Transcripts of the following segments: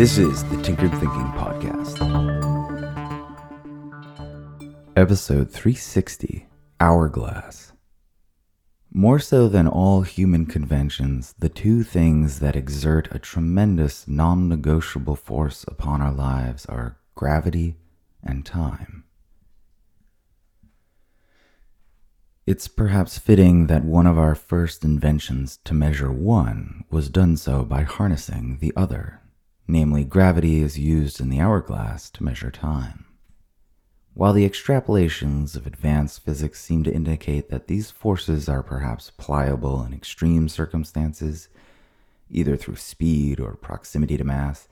This is the Tinkered Thinking Podcast. Episode 360 Hourglass. More so than all human conventions, the two things that exert a tremendous non negotiable force upon our lives are gravity and time. It's perhaps fitting that one of our first inventions to measure one was done so by harnessing the other namely, gravity is used in the hourglass to measure time. While the extrapolations of advanced physics seem to indicate that these forces are perhaps pliable in extreme circumstances, either through speed or proximity to mass,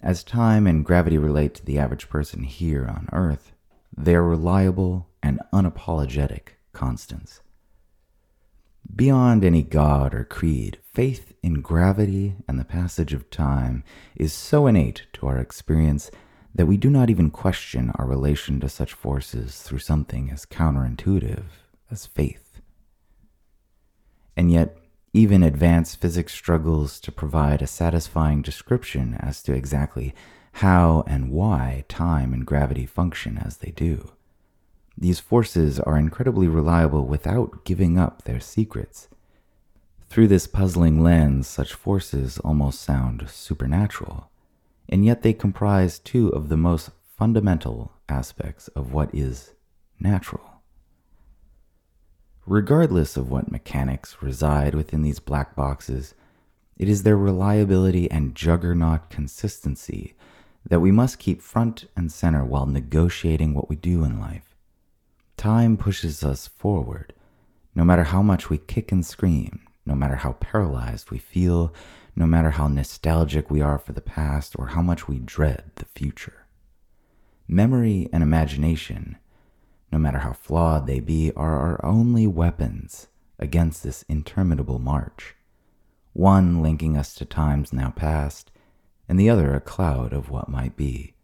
as time and gravity relate to the average person here on Earth, they are reliable and unapologetic constants. Beyond any god or creed, faith in gravity and the passage of time is so innate to our experience that we do not even question our relation to such forces through something as counterintuitive as faith. And yet, even advanced physics struggles to provide a satisfying description as to exactly how and why time and gravity function as they do. These forces are incredibly reliable without giving up their secrets. Through this puzzling lens, such forces almost sound supernatural, and yet they comprise two of the most fundamental aspects of what is natural. Regardless of what mechanics reside within these black boxes, it is their reliability and juggernaut consistency that we must keep front and center while negotiating what we do in life. Time pushes us forward. No matter how much we kick and scream, no matter how paralyzed we feel, no matter how nostalgic we are for the past or how much we dread the future. Memory and imagination, no matter how flawed they be, are our only weapons against this interminable march. One linking us to times now past, and the other a cloud of what might be.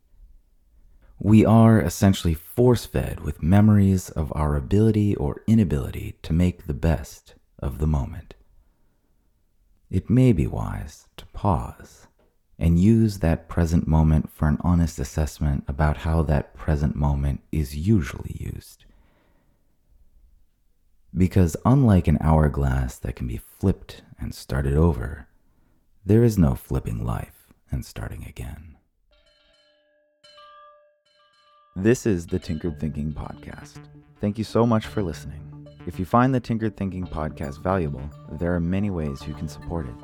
We are essentially force fed with memories of our ability or inability to make the best of the moment. It may be wise to pause and use that present moment for an honest assessment about how that present moment is usually used. Because unlike an hourglass that can be flipped and started over, there is no flipping life and starting again. This is the Tinkered Thinking Podcast. Thank you so much for listening. If you find the Tinkered Thinking Podcast valuable, there are many ways you can support it.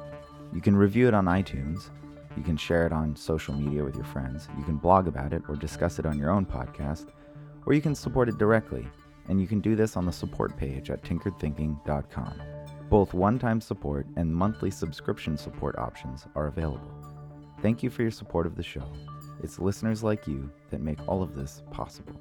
You can review it on iTunes, you can share it on social media with your friends, you can blog about it or discuss it on your own podcast, or you can support it directly, and you can do this on the support page at tinkeredthinking.com. Both one time support and monthly subscription support options are available. Thank you for your support of the show. It's listeners like you that make all of this possible.